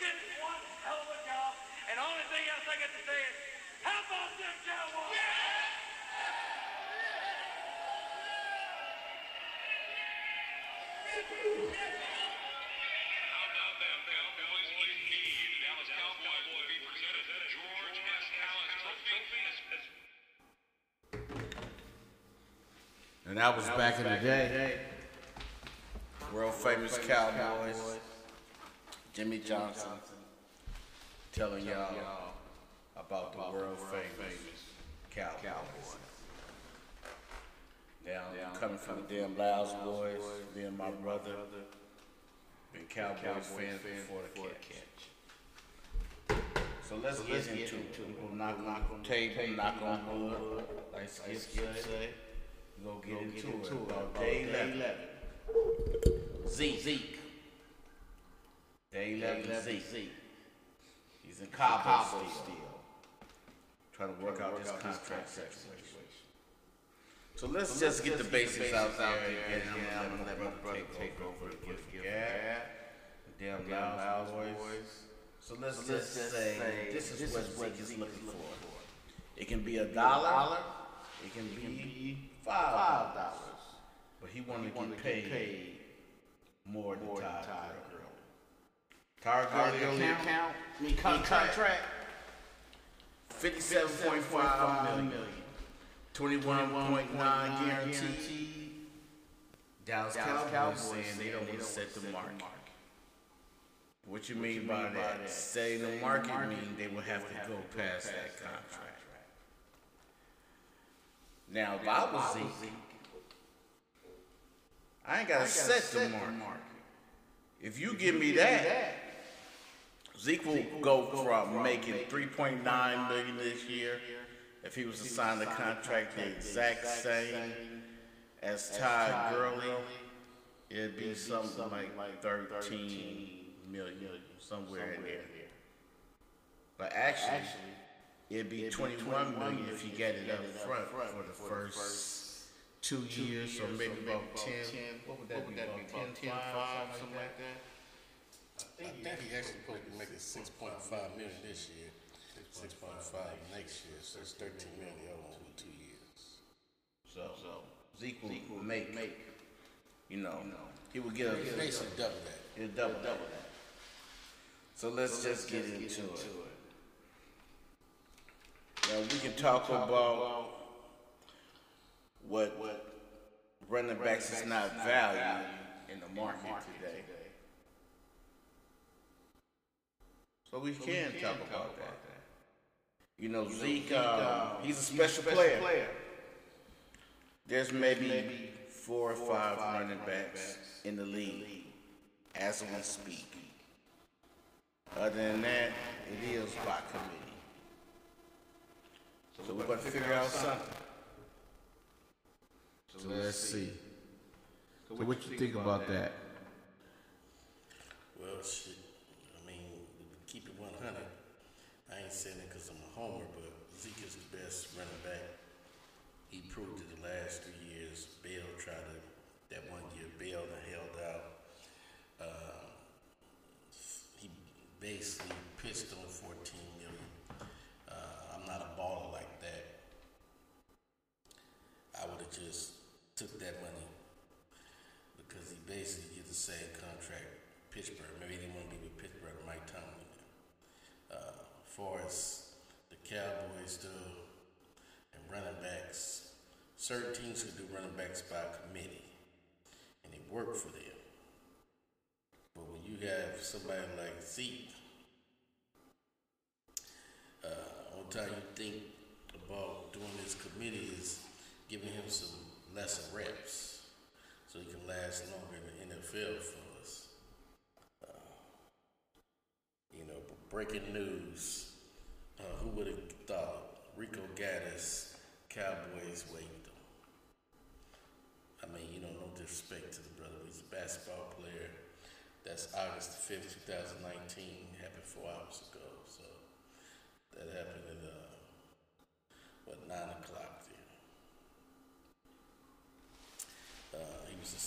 did one hell of a job. And the only thing else I get to say is, how about them Cowboys? How about them Cowboys indeed? The Dallas Cowboys will be presented the George S. Allen Trophy. And that was back in the day. World famous Cowboys. Jimmy Johnson telling y'all about the world famous Cowboys. Down, coming from the damn Loud Boys, being my brother, been Cowboys fan before the catch. So let's get into it. Gonna knock on the table, knock on wood, like Skip say. Gonna get into it day 11. Zeke. Zeke. Day 11 Zeke. He's in Cabo still. Trying to work out this contract situation. So let's just get the basics out there I'm gonna let my brother take over and give yeah. The damn loud boys. So let's just say this is what Zeke is looking for. It can be a dollar, it can be five dollars. But he wanted to get paid more than Todd Gurley. Todd Gurley account, me contract, point five million. Twenty-one point nine guaranteed. Dallas Cowboys saying they don't want to set the market. What you mean by that? Setting the market mean they will have to go past that contract. Now, if I was Zeke, I ain't gotta set the market. If you give me that, Zeke will go from making 3.9 million this year if he was to sign the contract the exact same as Todd Gurley. It'd be something like 13 million, somewhere in there. But actually, it'd be 21 million if you get it up front for the first two years, or maybe about 10. What would that be? About 10, 10, 5, something like that? I think he actually supposed to be making six point five million this year, six point five next year, so it's thirteen million over two years. So, Zeke will make, make, you know, he would get a, It's basically double that. he'll double, double that. So let's just get into it. Now we can talk about what running backs is not valued in the market today. So we can talk about that. You know, Zeke, um, he's a special player. There's maybe four or five running backs in the league as we speak. Other than that, it is by committee. So we're going to figure out something. So let's see. So what you think about that? Well, shit, 100. I ain't saying it because I'm a homer, but Zeke is the best running back. He proved it the last three years. Bell tried to, that one year, Bell held out. Uh, he basically pitched on 14 million. Uh, I'm not a baller like that. I would have just took that money because he basically get the same contract Pittsburgh. Maybe he want to be with Pittsburgh, Mike Tomlin. As the Cowboys do and running backs, certain teams could do running backs by committee and it worked for them. But when you have somebody like Zeke, uh, only time you think about doing this committee is giving him some lesser reps so he can last longer in the NFL for us. Uh, you know, breaking news. Uh, who would have thought Rico Gathers, Cowboys waived him? I mean, you know, no disrespect to the brother. He's a basketball player. That's August the 5th, 2019. Happened four hours ago. So that happened at, uh, what, 9 o'clock there. Uh, he was a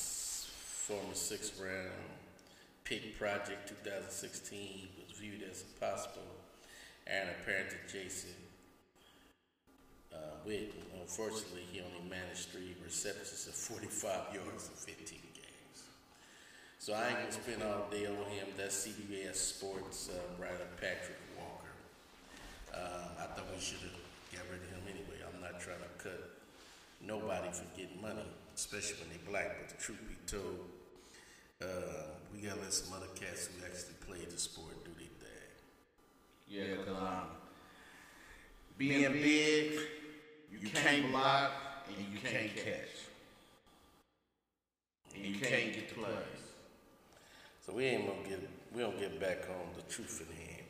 former sixth round Pick Project 2016 was viewed as a possible heir apparent to Jason uh, Witten. Unfortunately, he only managed three receptions of 45 yards in 15 games. So I ain't gonna spend all day on him. That's CBS Sports uh, writer Patrik Walker. Um, I thought we should have got rid of him anyway. I'm not trying to cut nobody for getting money, especially when they're black. But the truth be told, uh, we gotta let some other cats who actually play the sport. Yeah, because um, being big, you can't block and you can't catch. And you can't get the plays. So we ain't gonna get we don't get back on the truth in hand.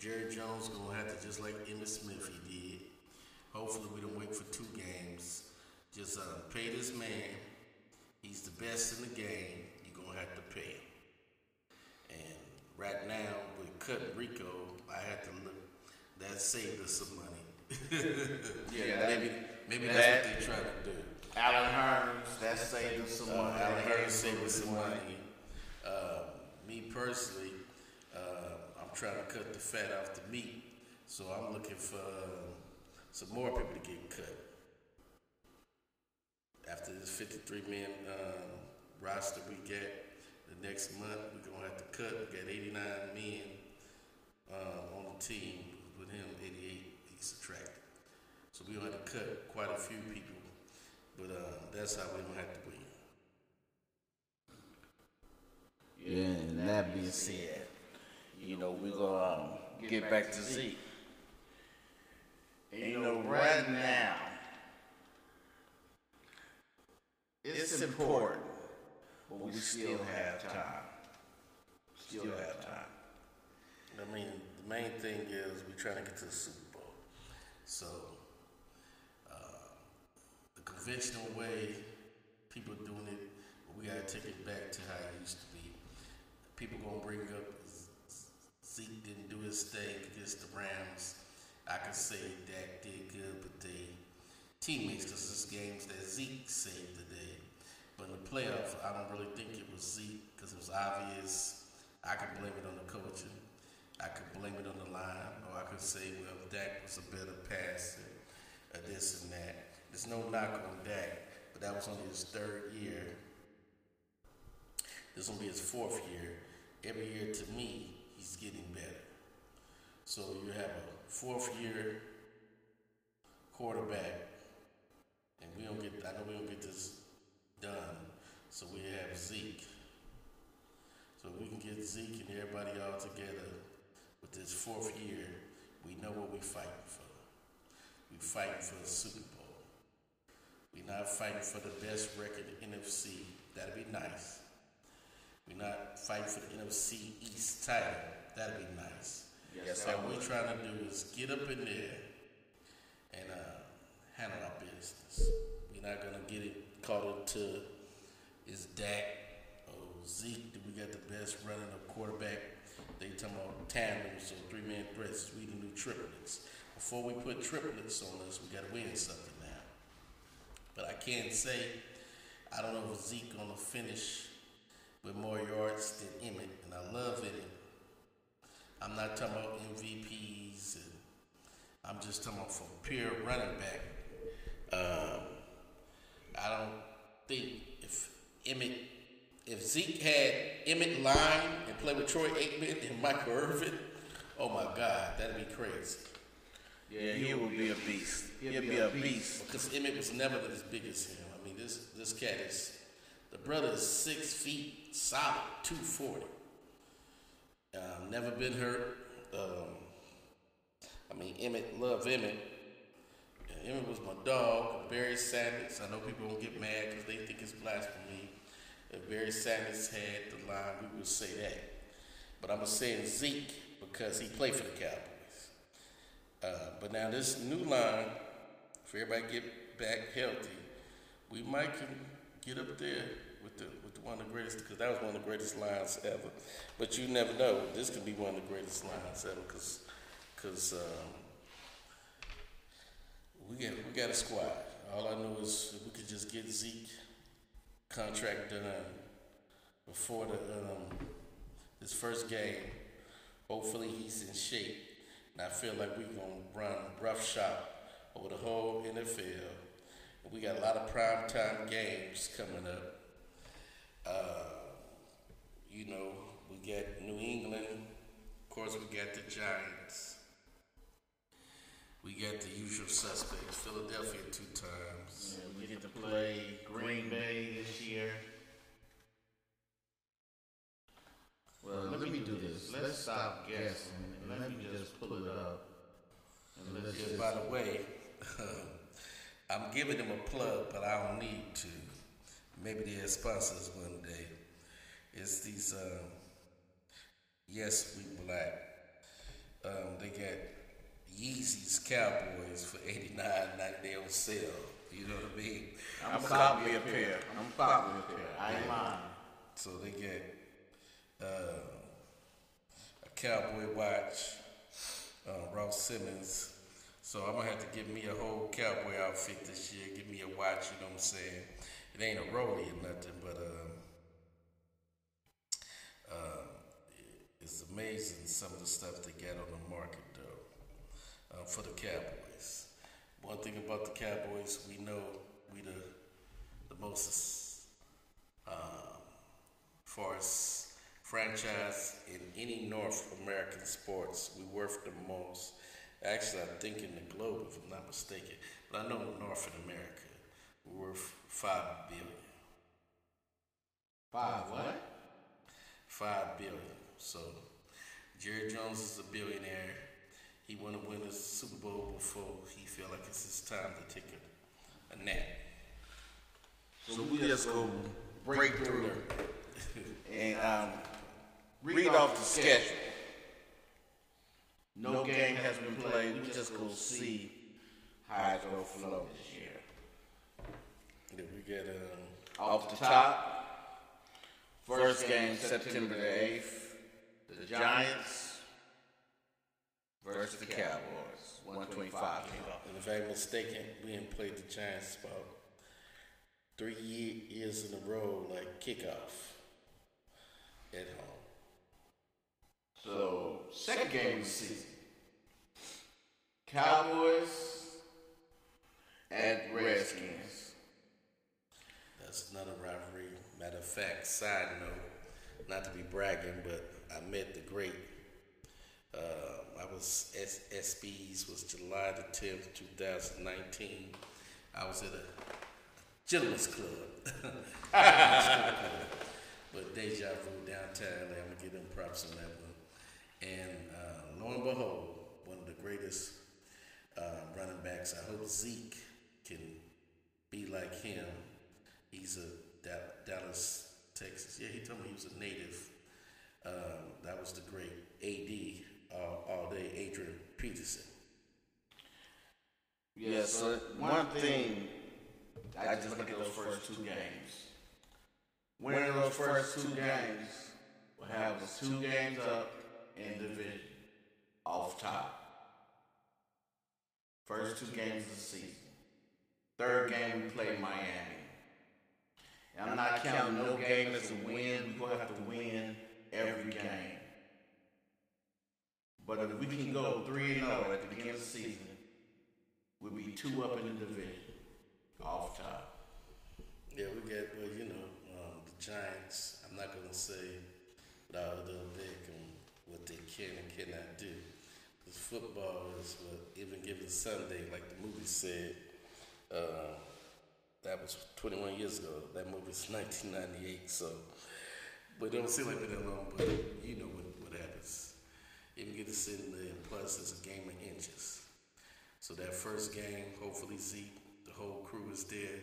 Jerry Jones gonna have to just like Emmitt Smith he did. Hopefully we don't wait for two games. Just uh, pay this man. He's the best in the game. You're gonna have to pay him. Right now with cutting Rico, I had to look. That saved us some money. Yeah, maybe maybe that- that's what they trying to do. Alan Hearns, that saved us some Uh, money. Alan Hearns saved us some money. Uh, me personally, uh, I'm trying to cut the fat off the meat, so I'm looking for uh, some more people to get cut. After this 53 man um, roster we get, the next month we're gonna have to cut. We got 89 men uh, on the team. With him, 88, he subtracted. So we're gonna have to cut quite a few people, but uh, that's how we're gonna have to win. Yeah, and that being said, you know, we're gonna um, get back to Zeke. And you know, right now, it's important, but we still have time. Still have time. I mean, the main thing is we're trying to get to the Super Bowl. So, uh, the conventional way, people doing it, we gotta take it back to how it used to be. People gonna bring up Zeke didn't do his thing against the Rams. I can say Dak did good, but they teammates, because this games that Zeke saved today. But in the playoffs, I don't really think it was Zeke because it was obvious. I could blame it on the coaching. I could blame it on the line, or I could say, well, Dak was a better passer, or this and that. There's no knock on Dak, but that was only his third year. This will be his fourth year. Every year, to me, he's getting better. So you have a fourth year quarterback, and we don't get. I know we don't get this done. So we have Zeke. So we can get Zeke and everybody all together with this fourth year. We know what we're fighting for. We're fighting for the Super Bowl. We're not fighting for the best record in the NFC. That'd be nice. We're not fighting for the NFC East title. That'd be nice. Yes, So what we're trying to do is get up in there and uh, handle our business. We're not gonna get it caught up to is Dak or Zeke we got the best running of quarterback. They talking about tandems or three man threats. We the do triplets. Before we put triplets on us, we gotta win something now. But I can't say I don't know if Zeke gonna finish with more yards than Emmitt, and I love Emmitt. I'm not talking about MVPs, and I'm just talking about from pure running back. Um, I don't think if Emmitt, if Zeke had Emmitt line and play with Troy Aikman and Michael Irvin, oh my God, that'd be crazy. Yeah, he would be a beast. He'd be a beast. Because Emmitt was never as big as him. I mean, this this cat is the brother is six feet solid, two forty. Um, never been hurt. Um, I mean, Emmitt love Emmitt. And Emmitt was my dog. Barry Sanders. I know people don't get mad because they think it's blasphemy. If Barry Sanders had the line, we would say that. But I'm saying Zeke because he played for the Cowboys. Uh, but now this new line, if everybody get back healthy, we might can get up there with the with one of the greatest because that was one of the greatest lines ever. But you never know. This could be one of the greatest lines ever because because um, we got we got a squad. All I know is we could just get Zeke contract done before the um, his first game. Hopefully he's in shape. And I feel like we're gonna run roughshod over the whole NFL. And we got a lot of prime time games coming up. Uh, you know, we got New England. Of course, we got the Giants. We got the usual suspects. Philadelphia two times. Yeah, get to play Green Bay this year. Well, let me do this. Let's stop guessing and let me just pull it up. And let's just, by the way, I'm giving them a plug, but I don't need to. Maybe they're sponsors one day. It's these, um, Yes We Black. Um, they got Yeezy's Cowboys for $89.90 they on sale. You know what I mean? I'm a copy here. I'm probably a copy here. I ain't lying. So they get uh, a cowboy watch, uh, Ross-Simons. So I'm gonna have to get me a whole cowboy outfit this year. Give me a watch, you know what I'm saying? It ain't a rollie or nothing, but um, uh, it's amazing some of the stuff they got on the market though uh, for the Cowboys. One thing about the Cowboys, we know we the the most um, far as franchise in any North American sports. We worth the most. Actually, I think in the globe, if I'm not mistaken. But I know in North America, we're worth five billion. Five what? Five billion. So, Jerry Jones is a billionaire. He want to win a Super Bowl before he feel like it's his time to take a, a nap. So we just go break through and um, read off the schedule. No game has been played. We just go see how it's gonna flow this year. Then we get um, Off the top, first game September the eighth, the Giants versus the Cowboys. One twenty-five. And if I'm mistaken, we ain't played the Giants about three years in a row, like kickoff at home. So second game of the season, Cowboys at Redskins. That's another rivalry. Matter of fact, side note, not to be bragging, but I met the great. Uh, I was S- SB's was July the tenth, two thousand nineteen. I was at a gentleman's club. but Deja Vu downtown, I'm gonna give them props on that one. And uh, lo and behold, one of the greatest uh, running backs. I hope Zeke can be like him. He's a Da- Dallas, Texas. Yeah, he told me he was a native. Um, that was the great AD all, all day, Adrian Peterson. Yeah, so one thing, I just look at those first two games. Winning those first two games will have us two games up in division, off top. First two games of the season. Third game we play Miami. And I'm not counting no game as a win. We're gonna have to win every game. But if we can go three and zero at the beginning of the season, we'll be two up in the division, off top. Yeah, we got, well, you know, um, the Giants, I'm not going to say without a little bit on what they can and cannot do. Because football is what, even given Sunday, like the movie said, uh, that was 21 years ago. That movie was 1998, so, but it don't seem like been that long, but you know what. Even get to sit in there, plus it's a game of inches. So that first game, hopefully Zeke, the whole crew is there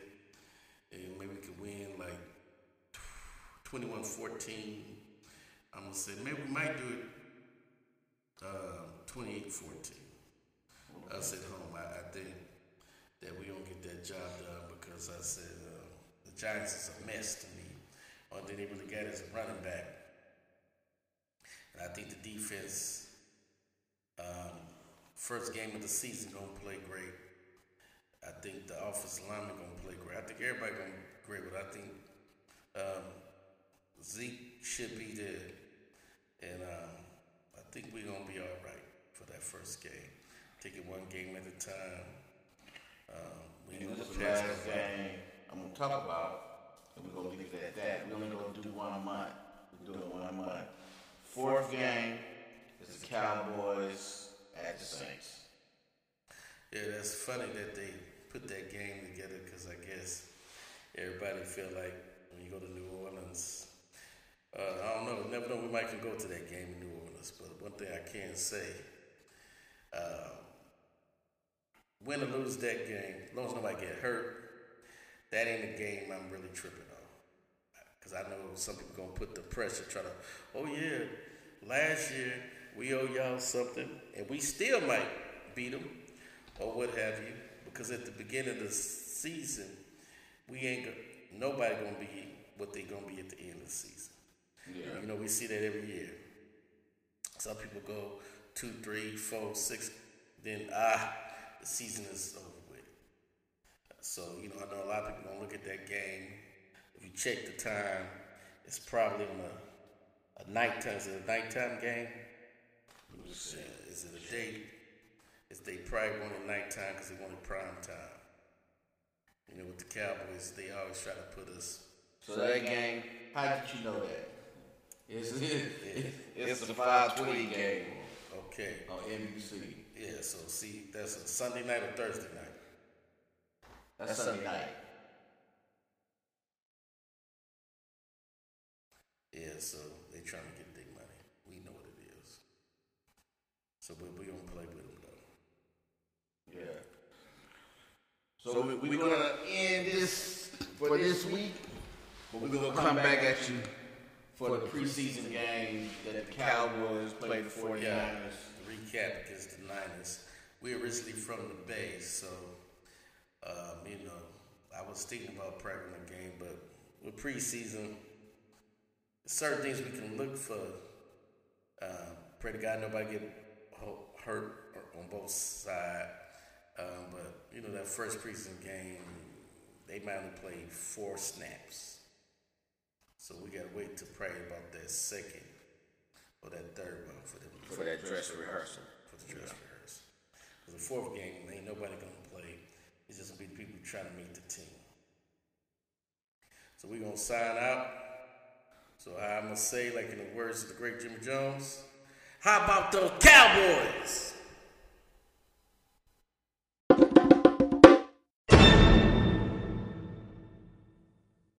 and maybe we could win like 21-14. I'm gonna say maybe we might do it um, 28-14. I said home. I, I think that we don't get that job done because I said uh, the Giants is a mess to me. Thing they really got is a running back, and I think the defense. Um, first game of the season gonna play great. I think the offensive lineman gonna play great. I think everybody gonna be great, but I think um, Zeke should be there. and um, I think we're gonna be all right for that first game. Take it one game at a time. Um, we And this the is the last game I'm gonna talk about, and we're gonna leave it at that. We're only gonna do one a month. We're doing one a month. Fourth game Cowboys at the Saints. Yeah, that's funny that they put that game together because I guess everybody feel like when you go to New Orleans, uh, I don't know, never know, we might can go to that game in New Orleans. But one thing I can say, um, win or lose that game, as long as nobody get hurt, that ain't a game I'm really tripping on. Because I know some people gonna put the pressure, try to, oh yeah, last year we owe y'all something, and we still might beat them or what have you. Because at the beginning of the season, we ain't nobody gonna be what they gonna be at the end of the season. Yeah. You know, we see that every year. Some people go two, three, four, six, then ah, the season is over with. So, you know, I know a lot of people gonna look at that game. If you check the time, it's probably on a, a nighttime. Is it a nighttime game? Is it a date? It's they probably want it nighttime because they want it prime time. You know, with the Cowboys, they always try to put us. So that game, how did you know that? It's it's a five twenty game Okay. on NBC. Yeah, so see, that's a Sunday night or Thursday night. That's Sunday night. Yeah, so they trying to get their money. We know what it is. So we we gonna play with them though. Yeah. So we, we're gonna end this for this week, but we're gonna come back at you for the preseason game that the Cowboys play the 49ers. Yeah, recap against the Niners. We're originally from the Bay, so um, you know, I was thinking about prepping the game, but with preseason, certain things we can look for. Uh, pray to God nobody get hurt on both sides. Um, but you know that first preseason game, they might only play four snaps. So we gotta wait to pray about that second or that third one for them For that dress rehearsal. for the dress rehearsal. 'Cause the fourth game, ain't nobody gonna play. It's just gonna be the people trying to make the team. So we gonna sign out. So I'm gonna say, like in the words of the great Jimmy Jones, how about those Cowboys?